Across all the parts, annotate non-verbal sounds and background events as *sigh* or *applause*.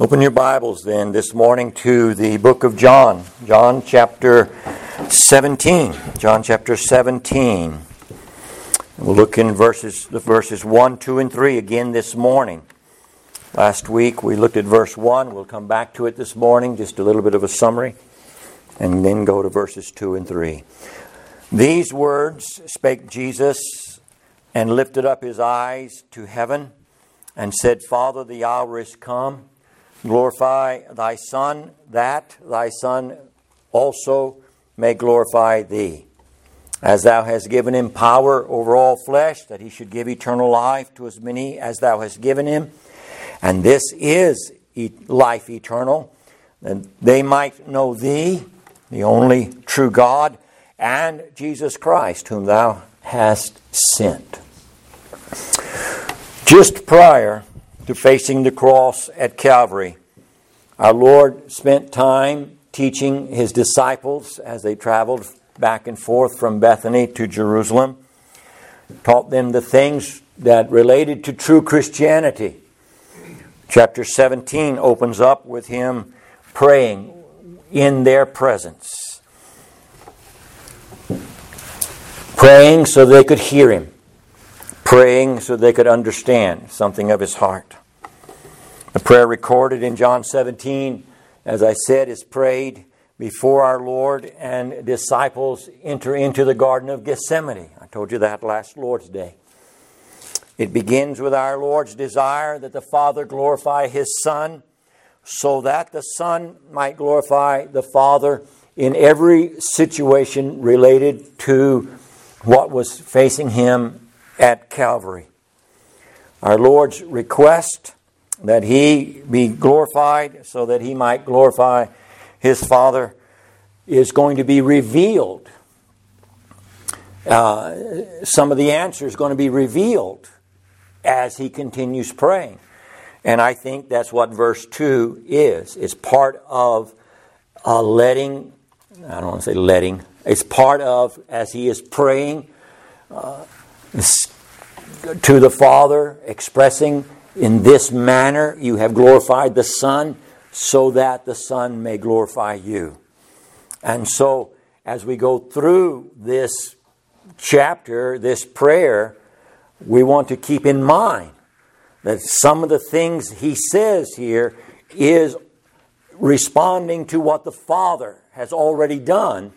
Open your Bibles then this morning to the book of John, John chapter 17. John chapter 17. We'll look in verses verses 1, 2, and 3 again this morning. Last week we looked at verse 1. We'll come back to it this morning, just a little bit of a summary, and then go to verses 2 and 3. These words spake Jesus and lifted up his eyes to heaven and said, Father, the hour is come glorify thy Son, that thy Son also may glorify thee. As thou hast given him power over all flesh, that he should give eternal life to as many as thou hast given him. And this is life eternal, that they might know thee, the only true God, and Jesus Christ, whom thou hast sent. Just prior to facing the cross at Calvary, our Lord spent time teaching his disciples as they traveled back and forth from Bethany to Jerusalem, taught them the things that related to true Christianity. Chapter 17 opens up with him praying in their presence, praying so they could hear him praying so they could understand something of his heart. The prayer recorded in John 17, as I said, is prayed before our Lord and disciples enter into the Garden of Gethsemane. I told you that last Lord's Day. It begins with our Lord's desire that the Father glorify His Son so that the Son might glorify the Father in every situation related to what was facing Him at Calvary. Our Lord's request that He be glorified so that He might glorify His Father is going to be revealed. Uh, some of the answer is going to be revealed as he continues praying. And I think that's what verse 2 is. It's part of uh, letting, I don't want to say letting, it's part of, as he is praying, uh, to the Father, expressing in this manner you have glorified the Son, so that the Son may glorify you. And so, as we go through this chapter, this prayer, we want to keep in mind that some of the things he says here is responding to what the Father has already done,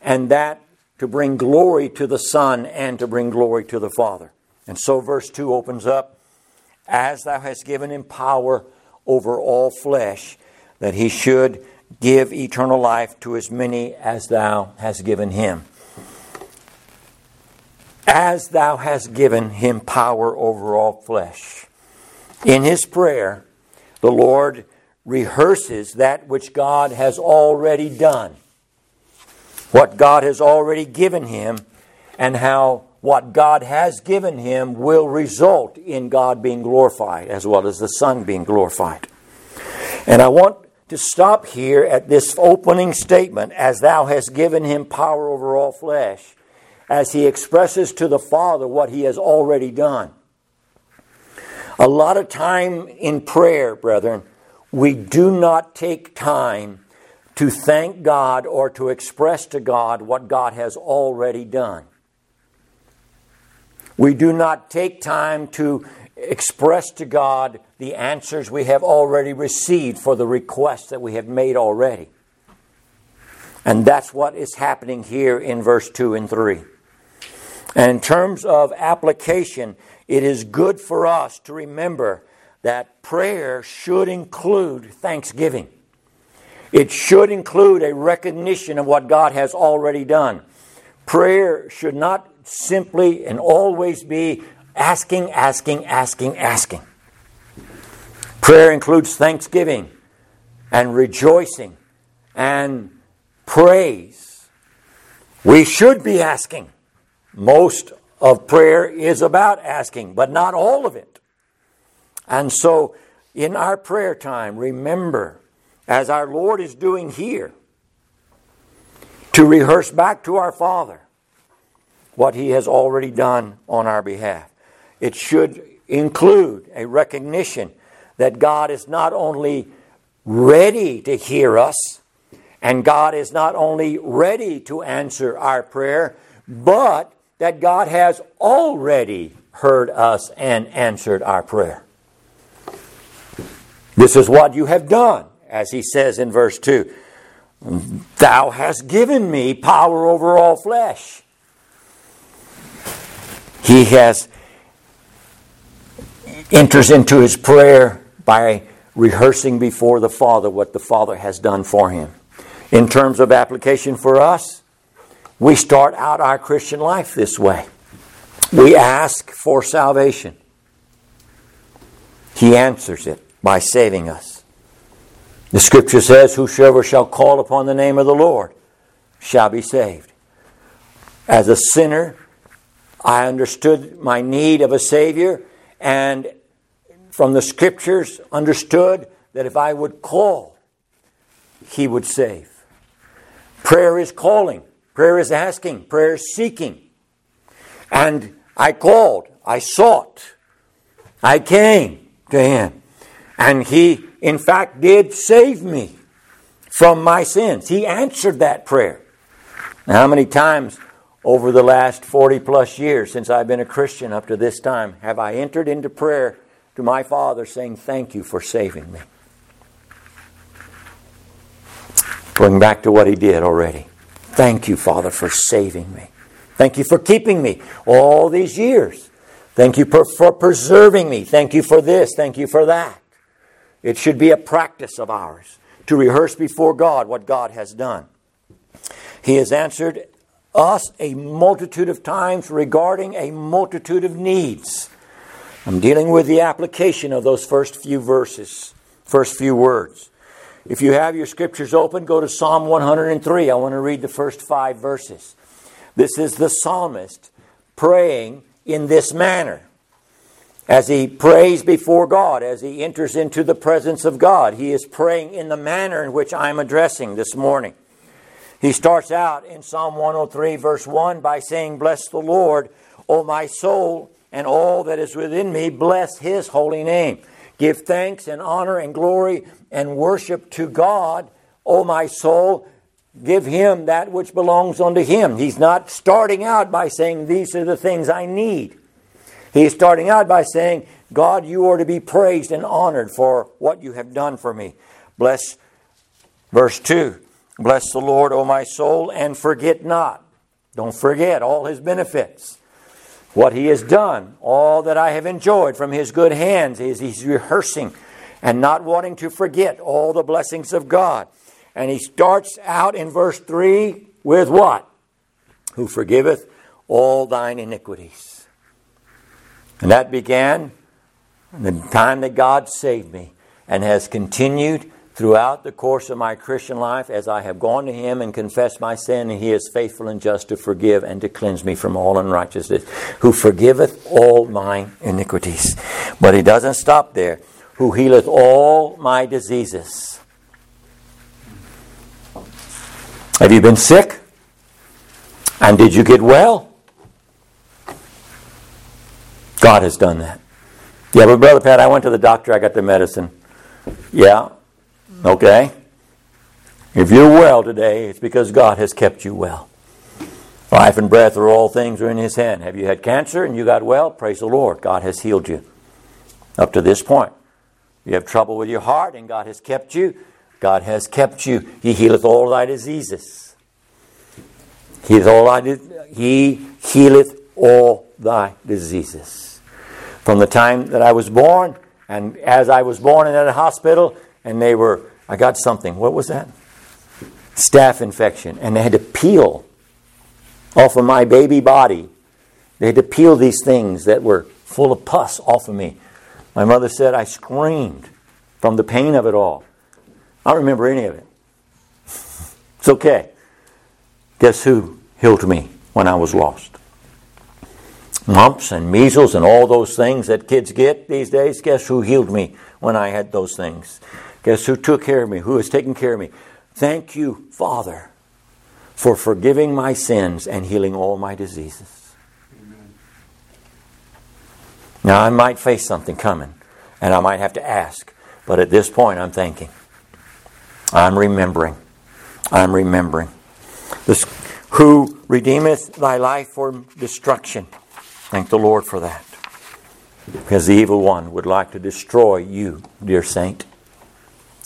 and that to bring glory to the Son and to bring glory to the Father. And so, verse 2 opens up As thou hast given him power over all flesh, that he should give eternal life to as many as thou hast given him. As thou hast given him power over all flesh. In his prayer, the Lord rehearses that which God has already done, what God has already given him, and how what God has given him will result in God being glorified as well as the Son being glorified. And I want to stop here at this opening statement as thou hast given him power over all flesh, as he expresses to the Father what he has already done. A lot of time in prayer, brethren, we do not take time to thank God or to express to God what God has already done. We do not take time to express to God the answers we have already received for the requests that we have made already. And that's what is happening here in verse 2 and 3. And in terms of application, it is good for us to remember that prayer should include thanksgiving. It should include a recognition of what God has already done. Prayer should not simply and always be asking, asking, asking, asking. Prayer includes thanksgiving and rejoicing and praise. We should be asking. Most of prayer is about asking, but not all of it. And so, in our prayer time, remember, as our Lord is doing here, to rehearse back to our Father what He has already done on our behalf. It should include a recognition that God is not only ready to hear us, and God is not only ready to answer our prayer, but that God has already heard us and answered our prayer. This is what you have done, as he says in verse 2. Thou hast given me power over all flesh. He has enters into his prayer by rehearsing before the Father what the Father has done for him. In terms of application for us, we start out our Christian life this way. We ask for salvation. He answers it by saving us. The scripture says, Whosoever shall call upon the name of the Lord shall be saved. As a sinner, I understood my need of a Savior, and from the scriptures, understood that if I would call, He would save. Prayer is calling, prayer is asking, prayer is seeking. And I called, I sought, I came to Him. And He, in fact, did save me from my sins. He answered that prayer. Now, how many times over the last 40 plus years since I've been a Christian up to this time have I entered into prayer to my Father saying, Thank you for saving me? Going back to what He did already. Thank you, Father, for saving me. Thank you for keeping me all these years. Thank you for, for preserving me. Thank you for this. Thank you for that. It should be a practice of ours to rehearse before God what God has done. He has answered us a multitude of times regarding a multitude of needs. I'm dealing with the application of those first few verses, first few words. If you have your scriptures open, go to Psalm 103. I want to read the first five verses. This is the psalmist praying in this manner. As he prays before God, as he enters into the presence of God, he is praying in the manner in which I'm addressing this morning. He starts out in Psalm 103, verse 1, by saying, Bless the Lord, O my soul, and all that is within me, bless his holy name. Give thanks and honor and glory and worship to God, O my soul. Give him that which belongs unto him. He's not starting out by saying, These are the things I need. He's starting out by saying, God, you are to be praised and honored for what you have done for me. Bless verse 2. Bless the Lord, O my soul, and forget not. Don't forget all his benefits. What he has done, all that I have enjoyed from his good hands, is he's rehearsing and not wanting to forget all the blessings of God. And he starts out in verse 3 with what? Who forgiveth all thine iniquities. And that began the time that God saved me and has continued throughout the course of my Christian life as I have gone to Him and confessed my sin, and He is faithful and just to forgive and to cleanse me from all unrighteousness, who forgiveth all my iniquities. But He doesn't stop there, who healeth all my diseases. Have you been sick? And did you get well? God has done that. Yeah, but Brother Pat, I went to the doctor, I got the medicine. Yeah, Okay? If you're well today, it's because God has kept you well. Life and breath are all things are in His hand. Have you had cancer and you got well? Praise the Lord. God has healed you up to this point. You have trouble with your heart and God has kept you. God has kept you. He healeth all thy diseases. He healeth all thy, he healeth all thy diseases. From the time that I was born, and as I was born in that hospital, and they were I got something. What was that? Staph infection. And they had to peel off of my baby body. They had to peel these things that were full of pus off of me. My mother said I screamed from the pain of it all. I don't remember any of it. It's okay. Guess who healed me when I was lost? Mumps and measles and all those things that kids get these days. Guess who healed me when I had those things? Guess who took care of me? Who has taken care of me? Thank you, Father, for forgiving my sins and healing all my diseases. Amen. Now, I might face something coming, And I might have to ask. But at this point, I'm thinking. I'm remembering. I'm remembering. This, who redeemeth thy life from destruction. Thank the Lord for that. Because the evil one would like to destroy you, dear saint.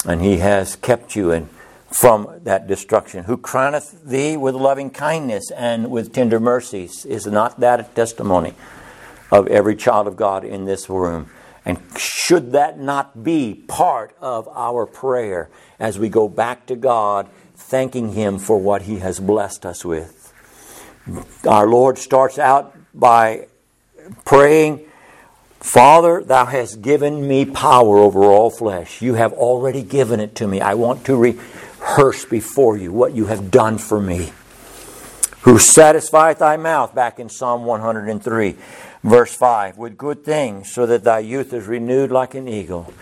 And he has kept you from that destruction. Who crowneth thee with loving kindness and with tender mercies. Is not that a testimony of every child of God in this room? And should that not be part of our prayer as we go back to God, thanking Him for what He has blessed us with? Our Lord starts out by praying, Father, Thou hast given me power over all flesh. You have already given it to me. I want to rehearse before you what you have done for me. Who satisfieth thy mouth, back in Psalm 103. Verse 5 With good things, so that thy youth is renewed like an eagle.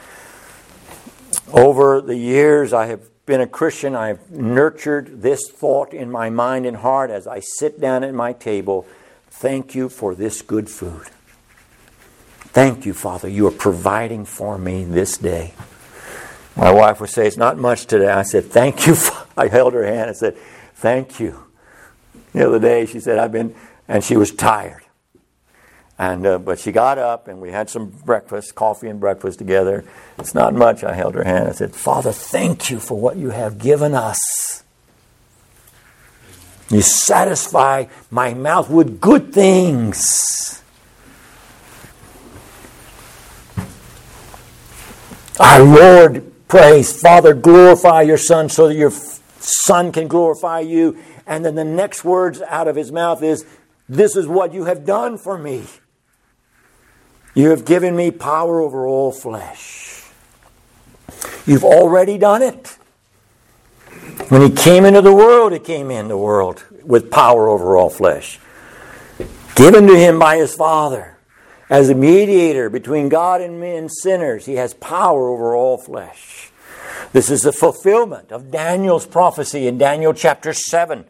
Over the years, I have been a Christian. I have nurtured this thought in my mind and heart as I sit down at my table. Thank you for this good food. Thank you, Father. You are providing for me this day. My wife would say, It's not much today. I said, Thank you. *laughs* I held her hand and said, Thank you. The other day, she said, I've been, and she was tired. And, uh, but she got up and we had some breakfast, coffee and breakfast together. It's not much. I held her hand. I said, Father, thank you for what you have given us. You satisfy my mouth with good things. Our Lord prays, Father, glorify your Son so that your Son can glorify you. And then the next words out of his mouth is, This is what you have done for me. You have given me power over all flesh. You've already done it. When he came into the world, he came in the world with power over all flesh. Given to him by his Father as a mediator between God and men sinners, he has power over all flesh. This is the fulfillment of Daniel's prophecy in Daniel chapter 7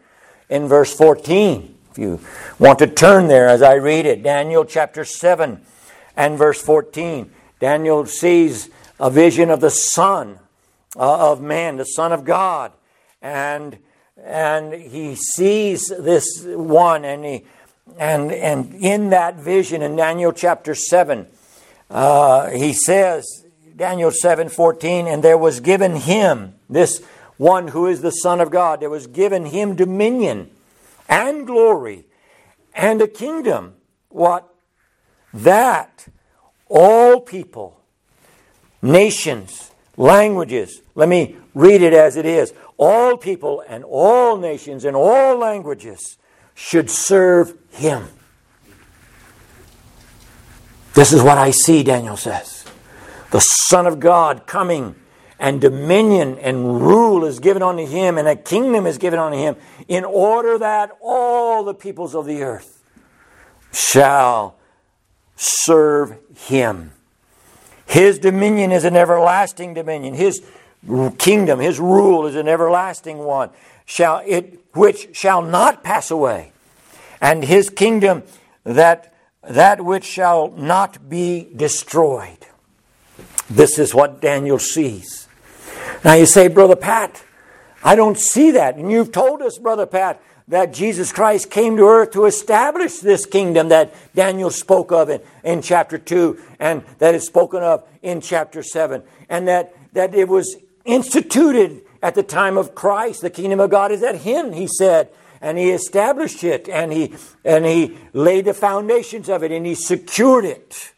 in verse 14. If you want to turn there as I read it, Daniel chapter 7 and verse 14. Daniel sees a vision of the Son uh, of man, the Son of God. And, and he sees this one, and, he, and, and in that vision in Daniel chapter 7, uh, he says, Daniel 7 14, and there was given him, this one who is the Son of God, there was given him dominion and glory and a kingdom. What? that all people, nations, languages, let me read it as it is, all people and all nations and all languages should serve him. This is what I see, Daniel says. The Son of God coming, and dominion and rule is given unto him, and a kingdom is given unto him, in order that all the peoples of the earth shall serve him. His dominion is an everlasting dominion. His kingdom, his rule is an everlasting one, shall it which shall not pass away. And his kingdom that that which shall not be destroyed. This is what Daniel sees. Now you say, Brother Pat, I don't see that. And you've told us, Brother Pat, that Jesus Christ came to earth to establish this kingdom that Daniel spoke of in, in chapter 2 and that is spoken of in chapter 7. And that, that it was instituted at the time of Christ. The kingdom of God is at him, he said. And he established it and he, and he laid the foundations of it and he secured it.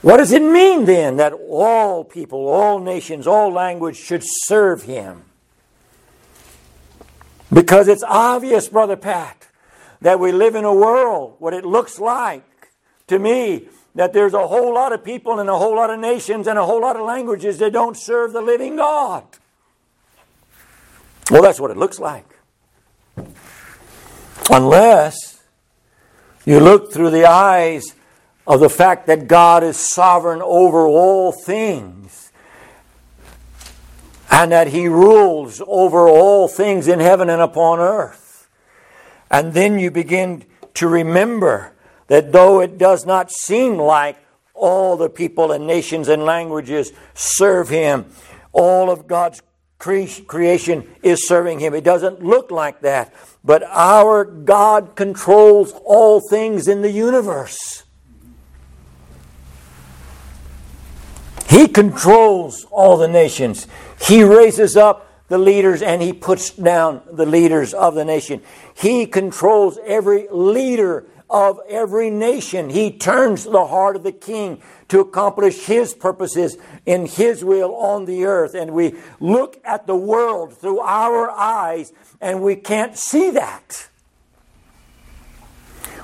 What does it mean then that all people, all nations, all language should serve him? Because it's obvious, Brother Pat, that we live in a world, what it looks like to me, that there's a whole lot of people and a whole lot of nations and a whole lot of languages that don't serve the living God. Well, that's what it looks like. Unless you look through the eyes of the fact that God is sovereign over all things and that he rules over all things in heaven and upon earth. And then you begin to remember that though it does not seem like all the people and nations and languages serve him. All of God's creation is serving him. It doesn't look like that, but our God controls all things in the universe. He controls all the nations. He raises up the leaders and he puts down the leaders of the nation. He controls every leader of every nation. He turns the heart of the king to accomplish his purposes in his will on the earth. And we look at the world through our eyes and we can't see that.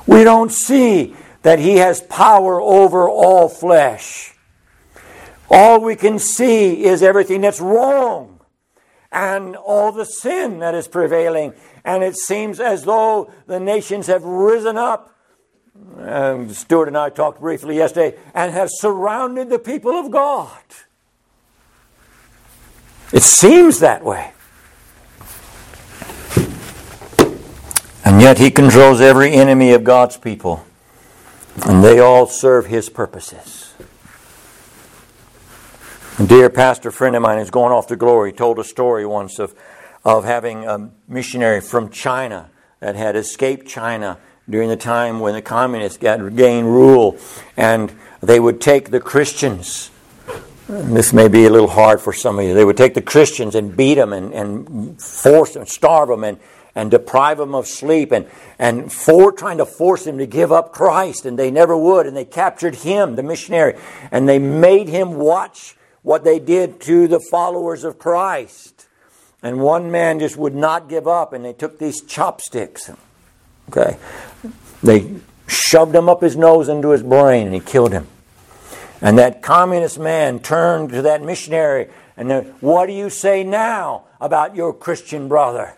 We don't see that he has power over all flesh. All we can see is everything that's wrong and all the sin that is prevailing. And it seems as though the nations have risen up and Stuart and I talked briefly yesterday, and have surrounded the people of God. It seems that way. And yet he controls every enemy of God's people, and they all serve his purposes. A dear pastor friend of mine is going off to glory. Told a story once of, of having a missionary from China that had escaped China during the time when the communists gained rule, and they would take the Christians. This may be a little hard for some of you. They would take the Christians and beat them and, and force them, starve them, and, and deprive them of sleep, and, and for trying to force them to give up Christ, and they never would. And they captured him, the missionary, and they made him watch what they did to the followers of Christ. And one man just would not give up, and they took these chopsticks. Okay, they shoved him up his nose into his brain and he killed him. And that communist man turned to that missionary and said, What do you say now about your Christian brother?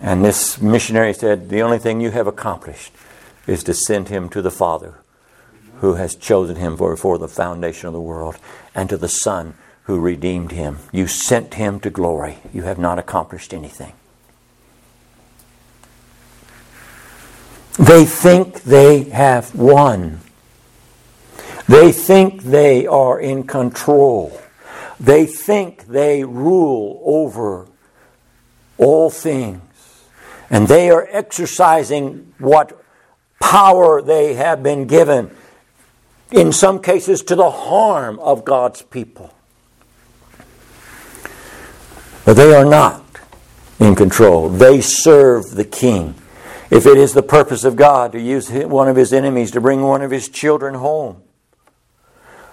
And this missionary said, The only thing you have accomplished is to send him to the Father who has chosen him before the foundation of the world, and to the Son who redeemed him. You sent him to glory. You have not accomplished anything. They think they have won. They think they are in control. They think they rule over all things. And they are exercising what power they have been given, in some cases to the harm of God's people. But they are not in control. They serve the king. If it is the purpose of God to use one of his enemies to bring one of his children home,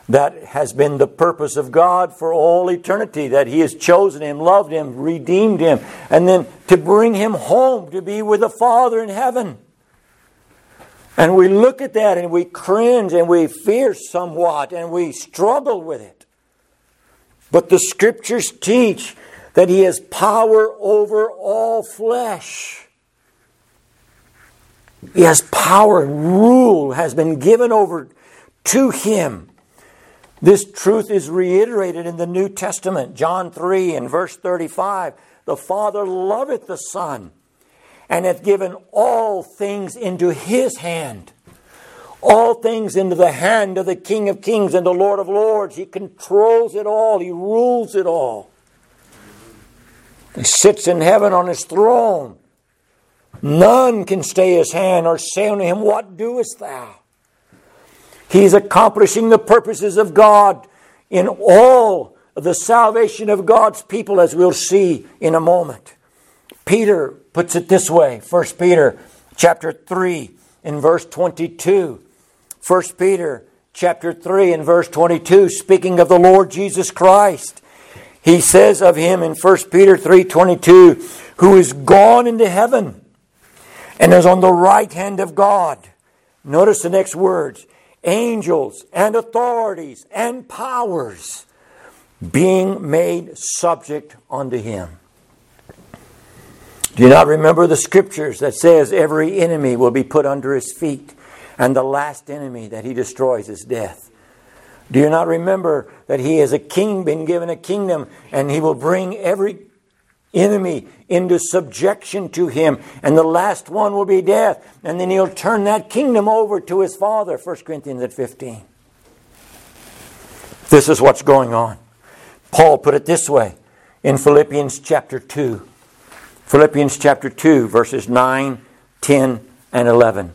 that has been the purpose of God for all eternity, that He has chosen him, loved him, redeemed him, and then to bring him home to be with the Father in heaven. And we look at that and we cringe and we fear somewhat and we struggle with it. But the scriptures teach that He has power over all flesh. He has power and rule has been given over to him. This truth is reiterated in the New Testament, John 3 and verse 35. The Father loveth the Son and hath given all things into his hand. All things into the hand of the King of Kings and the Lord of Lords. He controls it all, he rules it all. He sits in heaven on his throne. None can stay his hand or say unto him, What doest thou? He's accomplishing the purposes of God in all of the salvation of God's people, as we'll see in a moment. Peter puts it this way 1 Peter chapter 3 in verse 22. 1 Peter chapter 3 and verse 22 speaking of the Lord Jesus Christ he says of him in 1 Peter 3:22 who is gone into heaven and is on the right hand of God. Notice the next words angels and authorities and powers being made subject unto him. Do you not remember the scriptures that says every enemy will be put under his feet and the last enemy that he destroys is death? Do you not remember that he is a king, been given a kingdom, and he will bring every enemy into subjection to him. And the last one will be death. And then he'll turn that kingdom over to his father, 1 Corinthians 15. This is what's going on. Paul put it this way in Philippians chapter 2. Philippians chapter 2, verses 9, 10, and 11.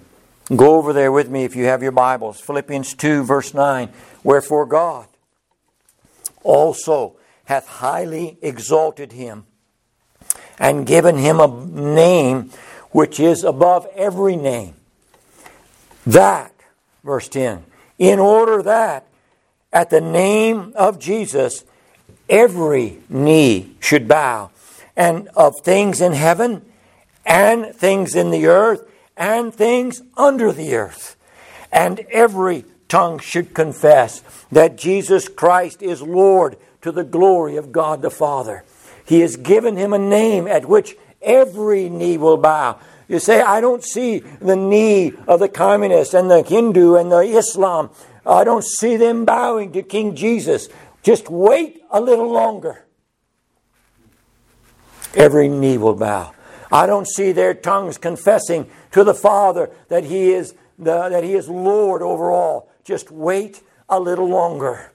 Go over there with me if you have your Bibles. Philippians 2, verse 9. Wherefore God also hath highly exalted him and given him a name which is above every name. That, verse 10, in order that at the name of Jesus every knee should bow, and of things in heaven, and things in the earth, and things under the earth. And every tongue should confess that Jesus Christ is Lord to the glory of God the Father. He has given him a name at which every knee will bow. You say, I don't see the knee of the communist and the Hindu and the Islam. I don't see them bowing to King Jesus. Just wait a little longer. Every knee will bow. I don't see their tongues confessing to the Father that He is the, that He is Lord over all. Just wait a little longer.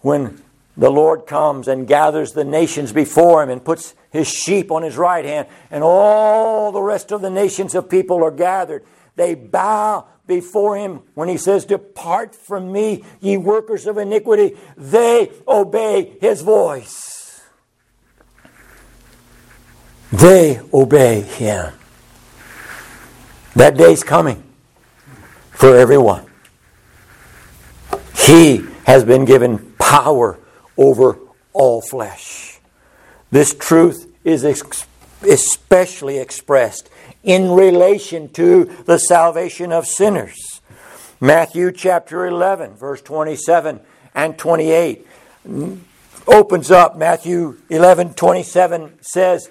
When the Lord comes and gathers the nations before him and puts his sheep on his right hand, and all the rest of the nations of people are gathered. They bow before him when he says, Depart from me, ye workers of iniquity. They obey his voice. They obey him. That day's coming for everyone. He has been given power over all flesh. This truth is ex- especially expressed in relation to the salvation of sinners. Matthew chapter 11, verse 27 and 28 opens up. Matthew 11, 27 says,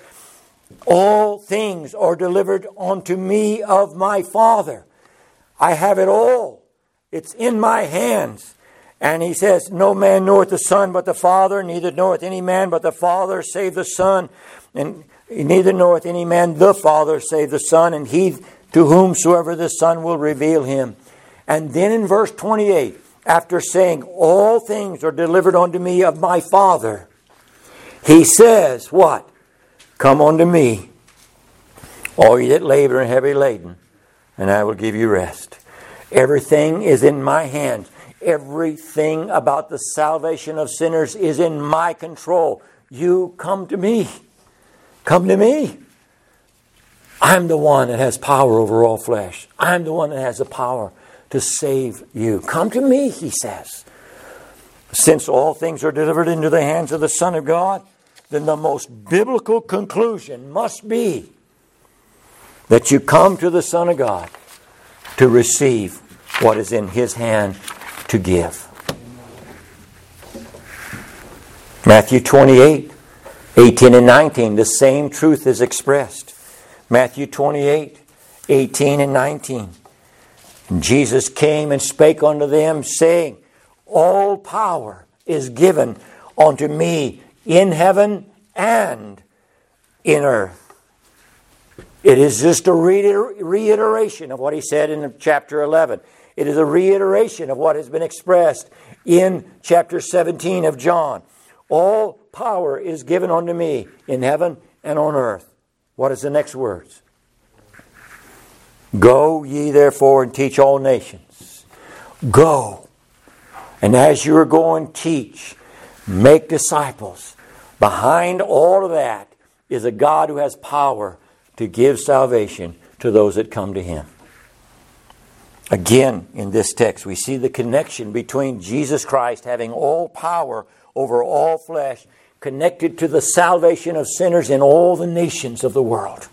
All things are delivered unto me of my Father. I have it all. It's in my hands. And he says, No man knoweth the Son but the Father, neither knoweth any man but the Father save the Son. And neither knoweth any man the Father save the Son, and he to whomsoever the Son will reveal him. And then in verse 28, after saying, All things are delivered unto me of my Father, he says, What? Come unto me, all ye that labor and heavy laden, and I will give you rest. Everything is in my hands. Everything about the salvation of sinners is in my control. You come to me. Come to me. I'm the one that has power over all flesh. I'm the one that has the power to save you. Come to me, he says. Since all things are delivered into the hands of the Son of God, then the most biblical conclusion must be that you come to the Son of God to receive what is in his hand to give. Matthew 28, 18 and 19, the same truth is expressed. Matthew 28, 18 and 19. And Jesus came and spake unto them, saying, All power is given unto me in heaven and in earth. It is just a reiteration of what he said in chapter 11. It is a reiteration of what has been expressed in chapter 17 of John. All power is given unto me in heaven and on earth. What is the next words? Go ye therefore and teach all nations. Go. And as you are going, teach, make disciples. Behind all of that is a God who has power to give salvation to those that come to him. Again, in this text, we see the connection between Jesus Christ having all power over all flesh, connected to the salvation of sinners in all the nations of the world.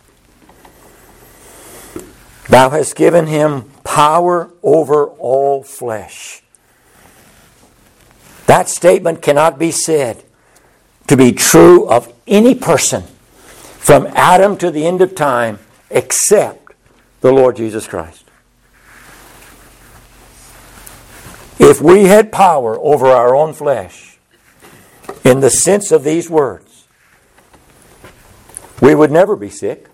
Thou hast given him power over all flesh. That statement cannot be said to be true of any person from Adam to the end of time except the Lord Jesus Christ. If we had power over our own flesh, in the sense of these words, we would never be sick.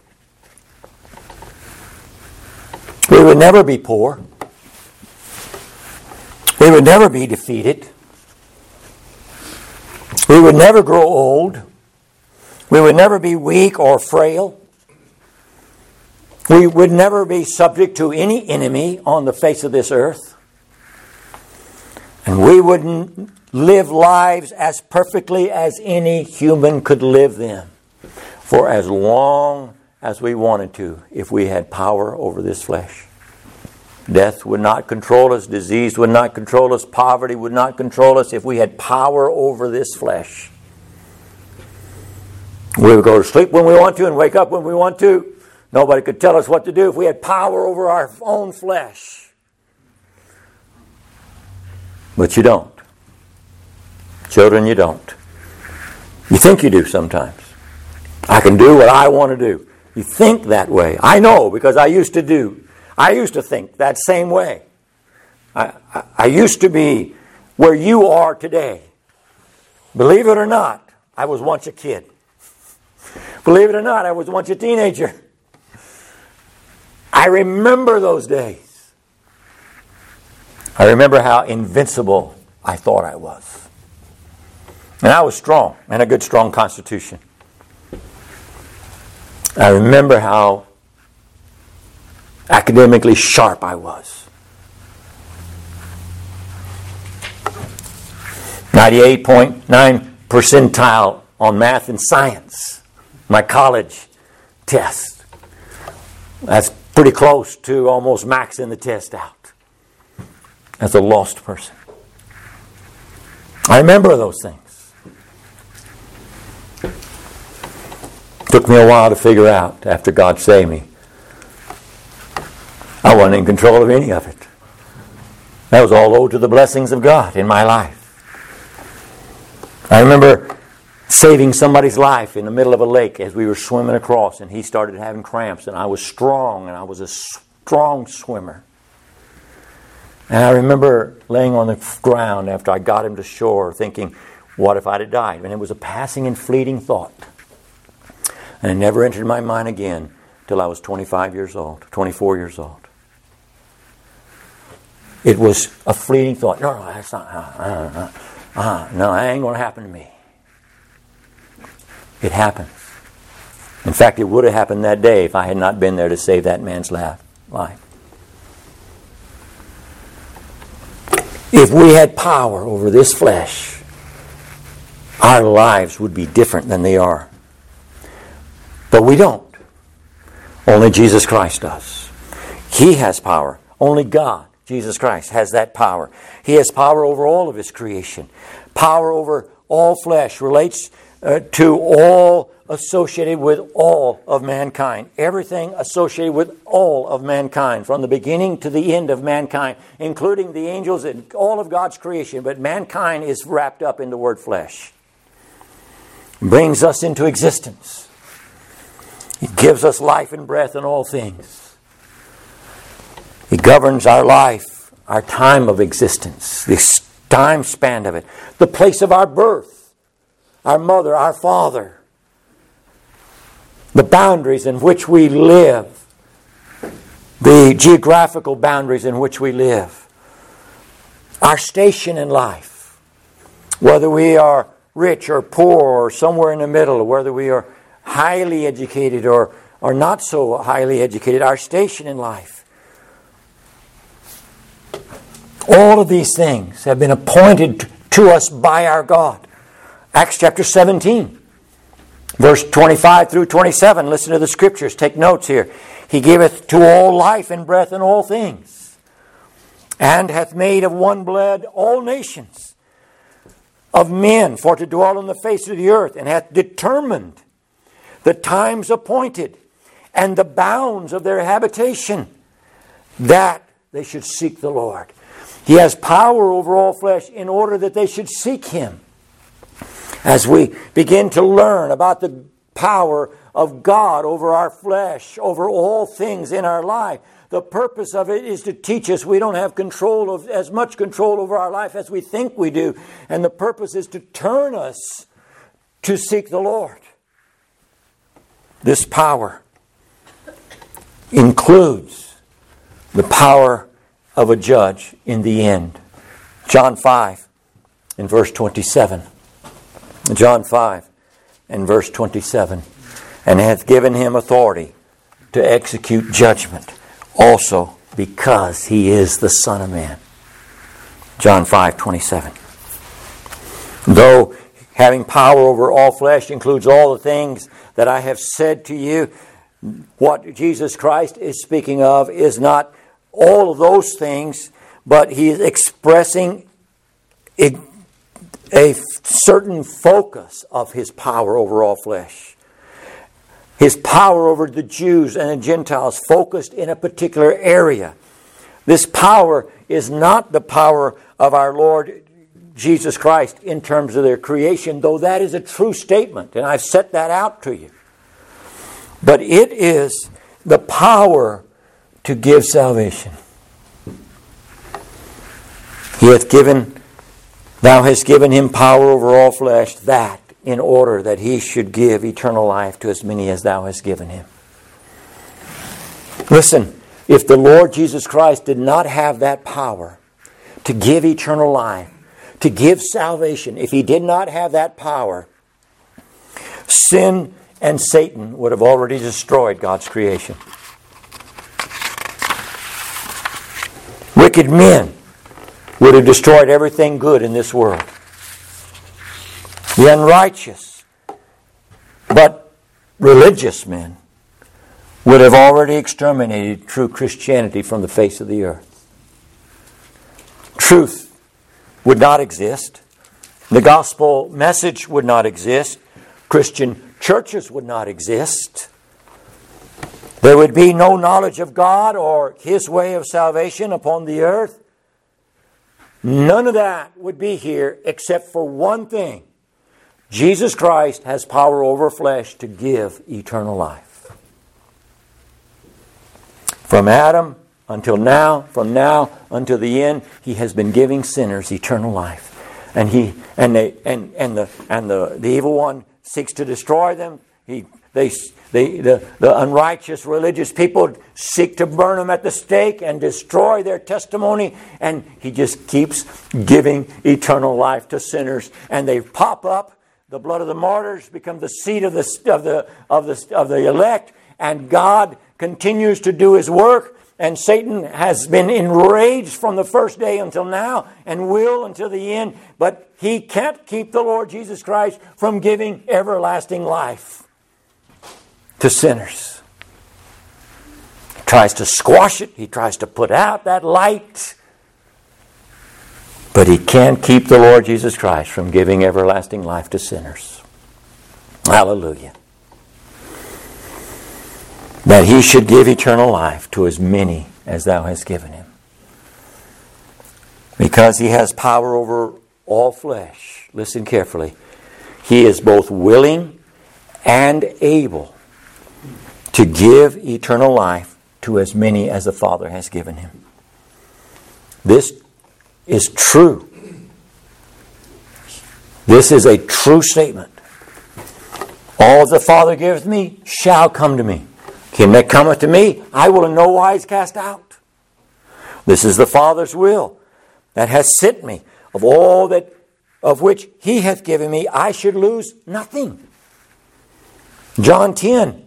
We would never be poor. We would never be defeated. We would never grow old. We would never be weak or frail. We would never be subject to any enemy on the face of this earth. We wouldn't live lives as perfectly as any human could live them for as long as we wanted to if we had power over this flesh. Death would not control us, disease would not control us, poverty would not control us if we had power over this flesh. We would go to sleep when we want to and wake up when we want to. Nobody could tell us what to do if we had power over our own flesh. But you don't. Children, you don't. You think you do sometimes. I can do what I want to do. You think that way. I know because I used to do. I used to think that same way. I, I, I used to be where you are today. Believe it or not, I was once a kid. Believe it or not, I was once a teenager. I remember those days. I remember how invincible I thought I was. And I was strong and a good, strong constitution. I remember how academically sharp I was. 98.9 percentile on math and science, my college test. That's pretty close to almost maxing the test out as a lost person. I remember those things. It Took me a while to figure out after God saved me. I wasn't in control of any of it. That was all owed to the blessings of God in my life. I remember saving somebody's life in the middle of a lake as we were swimming across, and he started having cramps, and I was strong, and I was a strong swimmer. And I remember laying on the ground after I got him to shore, thinking, what if I'd have died? And it was a passing and fleeting thought. And it never entered my mind again till I was 25 years old, 24 years old. It was a fleeting thought. No, no, that's not. Uh, uh, uh, uh no, that ain't going to happen to me. It happened. In fact, it would have happened that day if I had not been there to save that man's life. If we had power over this flesh, our lives would be different than they are. But we don't. Only Jesus Christ does. He has power. Only God, Jesus Christ, has that power. He has power over all of His creation. Power over all flesh relates uh, to all associated with all of mankind. Everything associated with all of mankind, from the beginning to the end of mankind, including the angels and all of God's creation. But mankind is wrapped up in the word flesh. Brings us into existence. it gives us life and breath in all things. it governs our life, our time of existence, the time span of it, the place of our birth, our mother, our father, the boundaries in which we live, the geographical boundaries in which we live, our station in life, whether we are rich or poor or somewhere in the middle, whether we are highly educated or, or not so highly educated, our station in life. All of these things have been appointed to us by our God. Acts chapter 17, verse 25 through 27. Listen to the scriptures. Take notes here. He giveth to all life and breath and all things, and hath made of one blood all nations of men for to dwell on the face of the earth, and hath determined the times appointed, and the bounds of their habitation, that they should seek the Lord. He has power over all flesh in order that they should seek Him. As we begin to learn about the power of God over our flesh, over all things in our life, the purpose of it is to teach us we don't have control of as much control over our life as we think we do. And the purpose is to turn us to seek the Lord. this power includes the power of a judge in the end. John 5 in verse 27. John 5 and verse 27. And hath given him authority to execute judgment, also because he is the Son of Man. John 5 27. Though having power over all flesh includes all the things that I have said to you, what Jesus Christ is speaking of is not all of those things, but he is expressing a, certain focus of his power over all flesh. His power over the Jews and the Gentiles focused in a particular area. This power is not the power of our Lord Jesus Christ in terms of their creation, though that is a true statement, and I've set that out to you. But it is the power to give salvation. He hath given, thou hast given him power over all flesh, that in order that he should give eternal life to as many as thou hast given him. Listen, if the Lord Jesus Christ did not have that power to give eternal life, to give salvation, if he did not have that power, sin and Satan would have already destroyed God's creation. Wicked men would have destroyed everything good in this world. The unrighteous, but religious men would have already exterminated true Christianity from the face of the earth. Truth would not exist. The gospel message would not exist. Christian churches would not exist. There would be no knowledge of God or His way of salvation upon the earth. None of that would be here except for one thing Jesus Christ has power over flesh to give eternal life. From Adam until now, from now until the end, he has been giving sinners eternal life. And he and they and, and the and the, the evil one seeks to destroy them. He they the, the unrighteous religious people seek to burn them at the stake and destroy their testimony, and he just keeps giving eternal life to sinners. And they pop up. The blood of the martyrs become the seed of the, of the, of the, of the elect, and God continues to do his work. And Satan has been enraged from the first day until now and will until the end, but he can't keep the Lord Jesus Christ from giving everlasting life to sinners. He tries to squash it, he tries to put out that light. But he can't keep the Lord Jesus Christ from giving everlasting life to sinners. Hallelujah. That he should give eternal life to as many as thou hast given him. Because he has power over all flesh. Listen carefully. He is both willing and able to give eternal life to as many as the Father has given him. This is true. This is a true statement. All the Father gives me shall come to me. Him that cometh to me, I will in no wise cast out. This is the Father's will that hath sent me. Of all that of which he hath given me, I should lose nothing. John 10.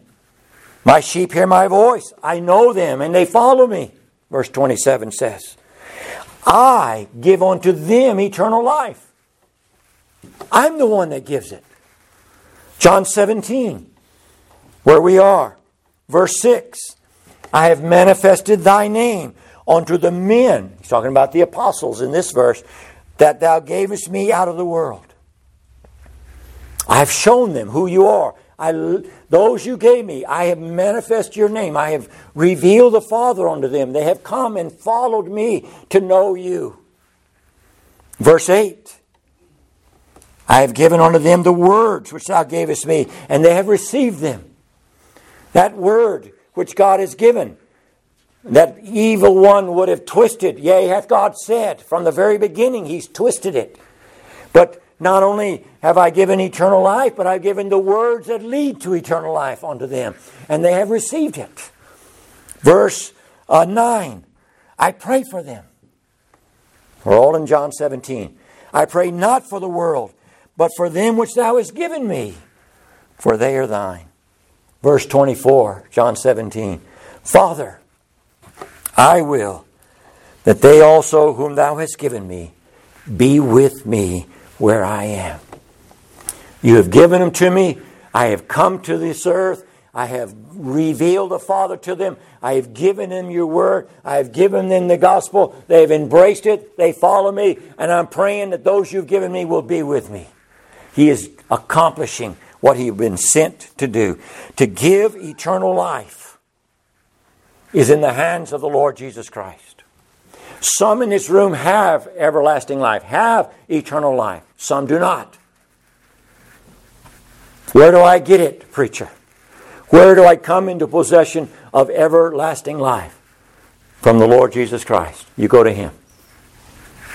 My sheep hear my voice. I know them and they follow me. Verse 27 says, I give unto them eternal life. I'm the one that gives it. John 17, where we are. Verse 6 I have manifested thy name unto the men. He's talking about the apostles in this verse that thou gavest me out of the world. I have shown them who you are. I, those you gave me, I have manifest your name. I have revealed the Father unto them. They have come and followed me to know you. Verse 8 I have given unto them the words which thou gavest me, and they have received them. That word which God has given, that evil one would have twisted, yea, hath God said. From the very beginning, he's twisted it. But not only have I given eternal life, but I've given the words that lead to eternal life unto them, and they have received it. Verse uh, 9 I pray for them. We're all in John 17. I pray not for the world, but for them which thou hast given me, for they are thine. Verse 24, John 17. Father, I will that they also, whom thou hast given me, be with me where I am. You have given them to me. I have come to this earth. I have revealed the Father to them. I have given them your word. I have given them the gospel. They have embraced it. They follow me. And I'm praying that those you've given me will be with me. He is accomplishing what he has been sent to do. To give eternal life is in the hands of the Lord Jesus Christ. Some in this room have everlasting life, have eternal life. Some do not. Where do I get it, preacher? Where do I come into possession of everlasting life? From the Lord Jesus Christ. You go to Him.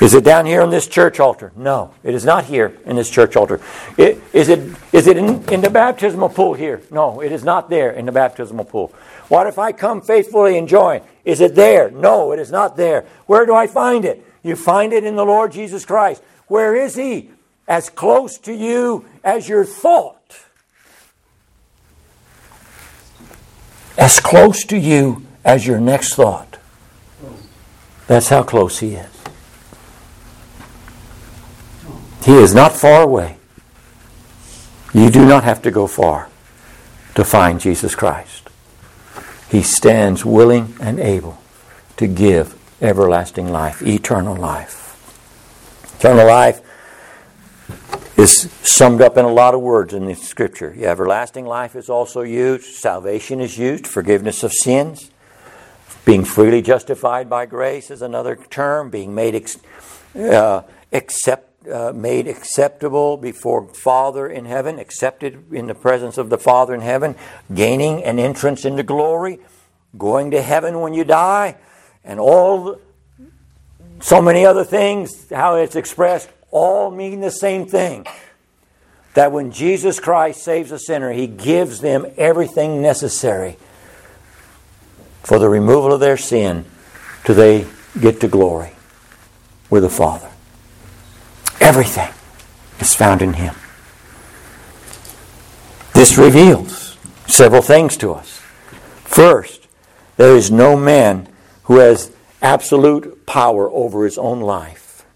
Is it down here on this church altar? No, it is not here in this church altar. It, is it, is it in, in the baptismal pool here? No, it is not there in the baptismal pool. What if I come faithfully and join? Is it there? No, it is not there. Where do I find it? You find it in the Lord Jesus Christ. Where is He? As close to you as your thought. as close to you as your next thought. That's how close He is. He is not far away. You do not have to go far to find Jesus Christ. He stands willing and able to give everlasting life, eternal life. Eternal life is summed up in a lot of words in the scripture. Everlasting life is also used, salvation is used, forgiveness of sins. Being freely justified by grace is another term. Being made ex- uh, accept, uh, made acceptable before Father in heaven, accepted in the presence of the Father in heaven, gaining an entrance into glory, going to heaven when you die, and all so many other things. How it's expressed all mean the same thing. That when Jesus Christ saves a sinner, he gives them everything necessary for the removal of their sin till they get to glory with the Father. Everything is found in him. This reveals several things to us. First, there is no man who has absolute power over his own life.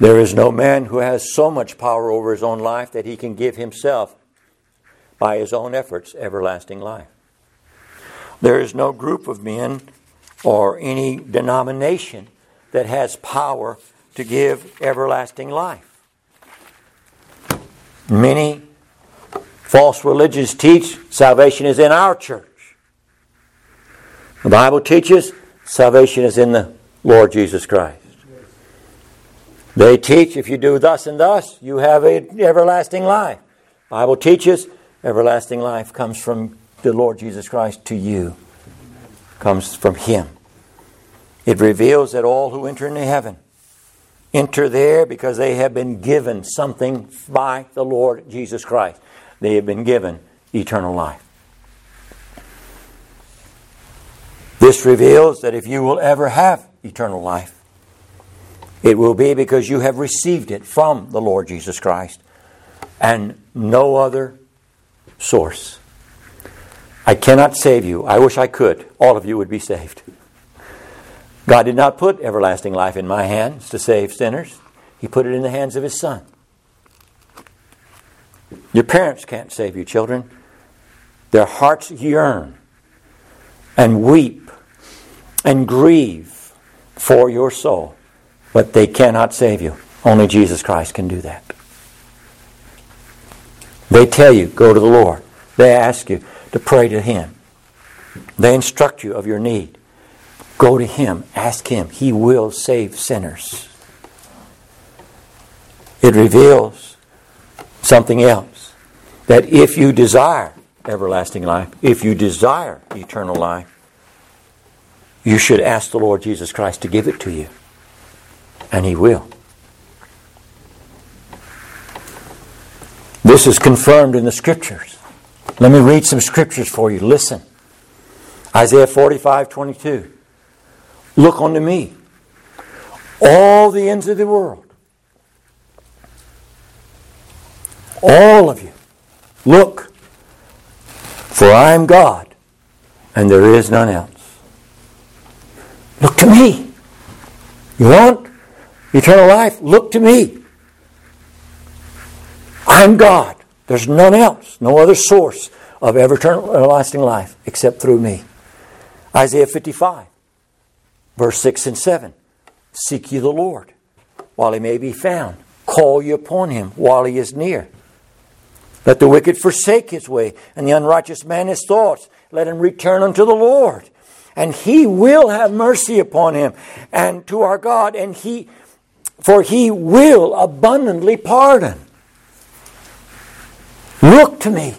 There is no man who has so much power over his own life that he can give himself, by his own efforts, everlasting life. There is no group of men or any denomination that has power to give everlasting life. Many false religions teach salvation is in our church. The Bible teaches salvation is in the Lord Jesus Christ. They teach if you do thus and thus, you have an everlasting life. Bible teaches everlasting life comes from the Lord Jesus Christ to you. Comes from Him. It reveals that all who enter into heaven enter there because they have been given something by the Lord Jesus Christ. They have been given eternal life. This reveals that if you will ever have eternal life, it will be because you have received it from the Lord Jesus Christ and no other source. I cannot save you. I wish I could. All of you would be saved. God did not put everlasting life in my hands to save sinners, He put it in the hands of His Son. Your parents can't save you, children. Their hearts yearn and weep and grieve for your soul but they cannot save you. Only Jesus Christ can do that. They tell you, go to the Lord. They ask you to pray to Him. They instruct you of your need. Go to Him. Ask Him. He will save sinners. It reveals something else. That if you desire everlasting life, if you desire eternal life, you should ask the Lord Jesus Christ to give it to you and He will. This is confirmed in the scriptures. Let me read some scriptures for you. Listen. Isaiah 45 22. Look unto me, all the ends of the world. All of you. Look, for I am God, and there is none else. Look to me. You want eternal life? Look to me. I'm God. There's none else, no other source of ever eternal everlasting life except through me. Isaiah 55, verse 6 and 7. Seek ye the Lord while he may be found. Call ye upon him while he is near. Let the wicked forsake his way, and the unrighteous man his thoughts. Let him return unto the Lord, and he will have mercy upon him, and to our God, and he, for he will abundantly pardon. Look to me,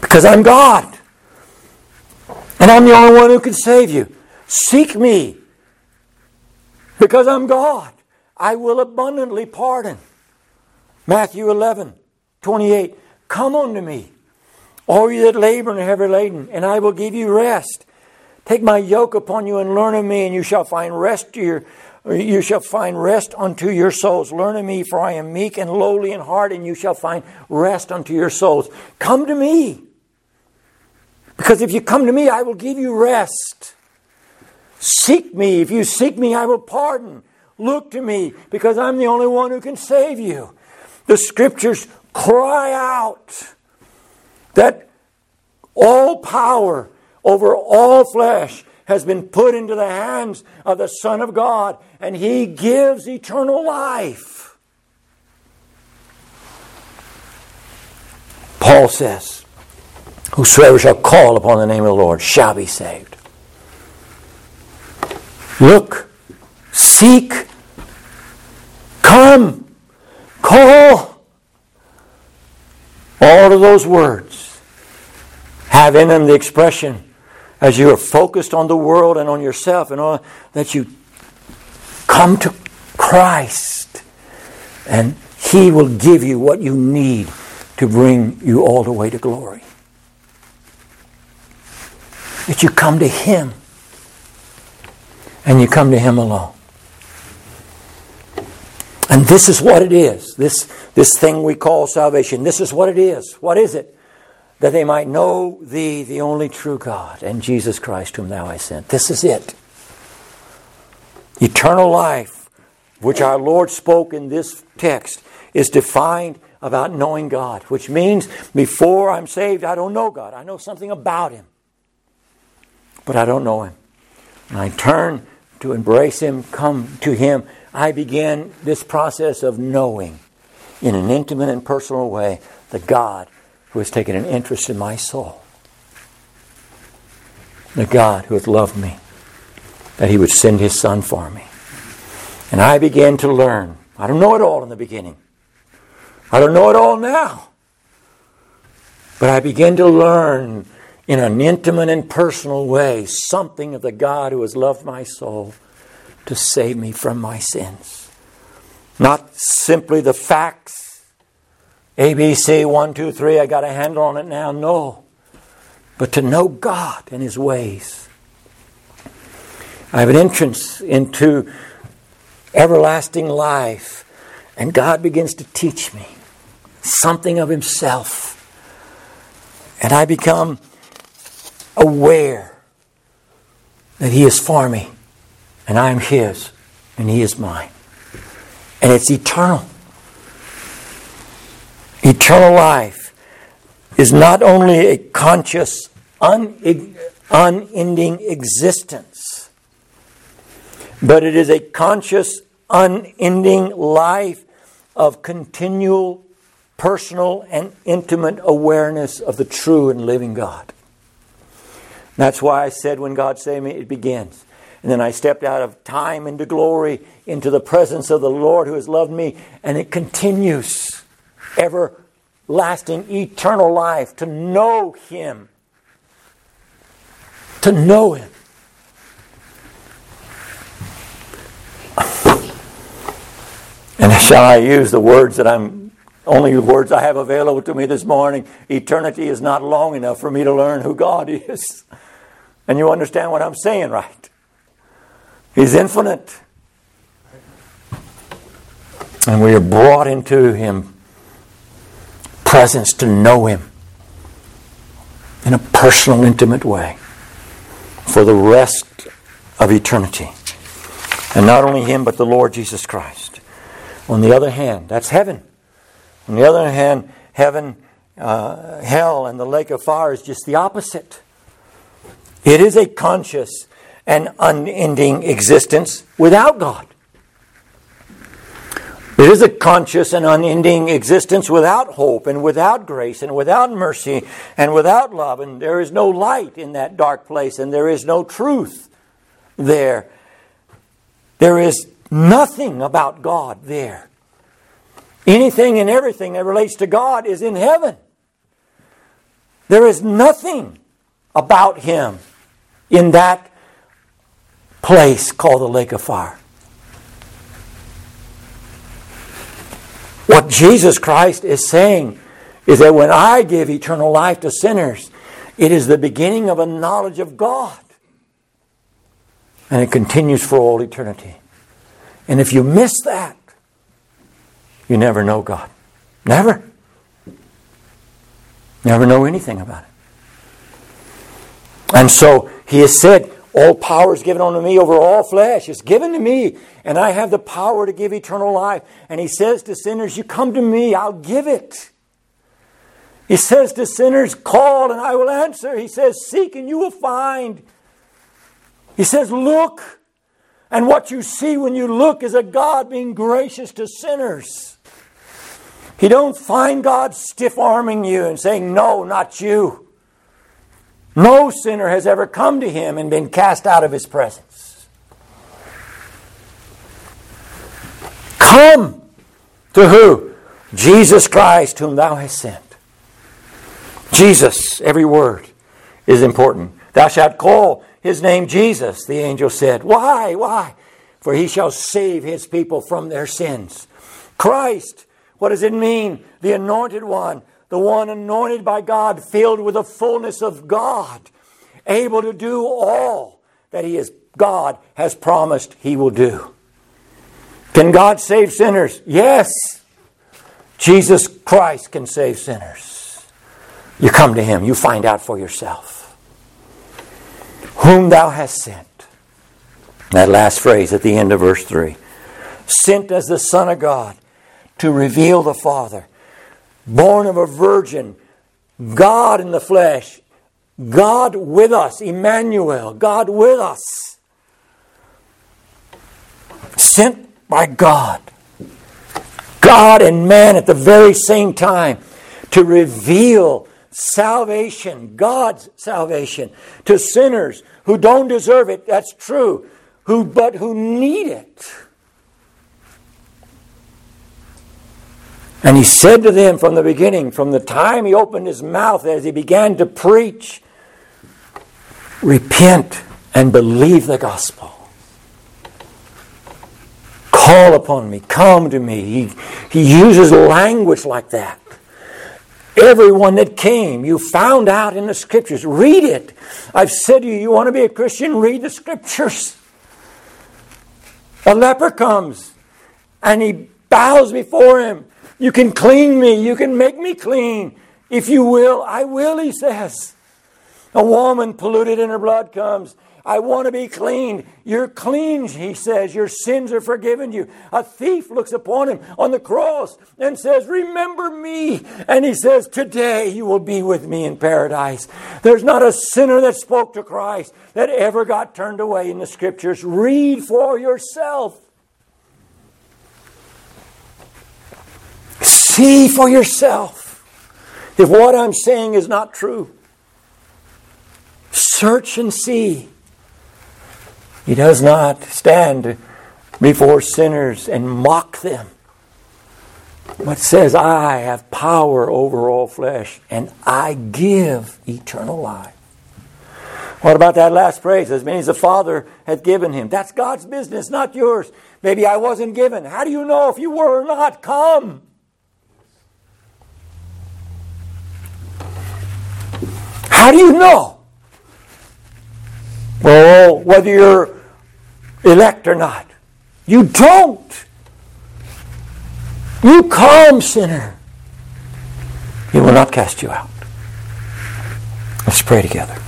because I'm God, and I'm the only one who can save you. Seek me, because I'm God. I will abundantly pardon. Matthew 11. 28 Come unto me, all you that labor and are heavy laden, and I will give you rest. Take my yoke upon you and learn of me, and you shall find rest to your you shall find rest unto your souls. Learn of me, for I am meek and lowly in heart, and you shall find rest unto your souls. Come to me. Because if you come to me, I will give you rest. Seek me. If you seek me, I will pardon. Look to me, because I'm the only one who can save you. The scriptures cry out that all power over all flesh has been put into the hands of the Son of God, and He gives eternal life. Paul says, Whosoever shall call upon the name of the Lord shall be saved. Look, seek, come, call. All of those words have in them the expression as you are focused on the world and on yourself and all that you come to Christ. And He will give you what you need to bring you all the way to glory. That you come to Him and you come to Him alone. And this is what it is. This, this thing we call salvation. This is what it is. What is it? That they might know thee, the only true God, and Jesus Christ, whom thou hast sent. This is it. Eternal life, which our Lord spoke in this text, is defined about knowing God, which means before I'm saved, I don't know God. I know something about Him, but I don't know Him. And I turn to embrace Him, come to Him, I began this process of knowing in an intimate and personal way the God who has taken an interest in my soul. The God who has loved me, that He would send His Son for me. And I began to learn. I don't know it all in the beginning. I don't know it all now. But I began to learn in an intimate and personal way something of the God who has loved my soul to save me from my sins. Not simply the facts. ABC, one, two, three, I got a handle on it now. No. But to know God and His ways. I have an entrance into everlasting life, and God begins to teach me something of Himself. And I become aware that He is for me and I am His, and He is mine. And it's eternal. Eternal life is not only a conscious, un- unending existence, but it is a conscious, unending life of continual, personal, and intimate awareness of the true and living God. That's why I said when God saved me, it begins. And then I stepped out of time into glory into the presence of the Lord who has loved me. And it continues everlasting, eternal life to know Him. To know Him. And shall I use the words that I'm only words I have available to me this morning. Eternity is not long enough for me to learn who God is. And you understand what I'm saying, right? He's infinite. And we are brought into Him presence to know Him in a personal, intimate way for the rest of eternity. And not only Him, but the Lord Jesus Christ. On the other hand, that's heaven. On the other hand, heaven, uh, hell, and the lake of fire is just the opposite. It is a conscious and unending existence without God. It is a conscious and unending existence without hope and without grace and without mercy and without love. And there is no light in that dark place and there is no truth there. There is nothing about God there. Anything and everything that relates to God is in heaven. There is nothing about Him in that place called the lake of fire. What Jesus Christ is saying is that when I give eternal life to sinners, it is the beginning of a knowledge of God. And it continues for all eternity. And if you miss that, you never know God. Never. Never know anything about it. And so he has said, All power is given unto me over all flesh. It's given to me, and I have the power to give eternal life. And he says to sinners, You come to me, I'll give it. He says to sinners, Call and I will answer. He says, Seek and you will find. He says, Look. And what you see when you look is a God being gracious to sinners. He don't find God stiff arming you and saying, No, not you. No sinner has ever come to him and been cast out of his presence. Come to who? Jesus Christ, whom thou hast sent. Jesus, every word is important. Thou shalt call his name Jesus, the angel said. Why? Why? For he shall save his people from their sins. Christ, what does it mean? The anointed one, the one anointed by God, filled with the fullness of God, able to do all that he is God has promised he will do. Can God save sinners? Yes. Jesus Christ can save sinners. You come to him, you find out for yourself whom thou hast sent. That last phrase at the end of verse 3. Sent as the Son of God to reveal the Father. Born of a virgin, God in the flesh, God with us, Emmanuel, God with us. Sent by God. God and man at the very same time to reveal salvation, God's salvation, to sinners who don't deserve it, that's true, who but who need it. And he said to them from the beginning, from the time he opened his mouth as he began to preach, repent and believe the gospel. Call upon me, come to me. He, he uses language like that. Everyone that came, you found out in the scriptures. Read it. I've said to you, you want to be a Christian, read the scriptures. A leper comes and he bows before him. You can clean me, you can make me clean. If you will, I will, he says. A woman polluted in her blood comes I want to be clean. You're clean, he says. Your sins are forgiven you. A thief looks upon him on the cross and says, Remember me. And he says, Today you will be with me in paradise. There's not a sinner that spoke to Christ that ever got turned away in the scriptures. Read for yourself. See for yourself if what I'm saying is not true. Search and see. He does not stand before sinners and mock them, but says, I have power over all flesh, and I give eternal life. What about that last phrase? As many as the Father hath given him. That's God's business, not yours. Maybe I wasn't given. How do you know if you were or not? Come. Do you know? Well, whether you're elect or not. You don't. You come, sinner. He will not cast you out. Let's pray together.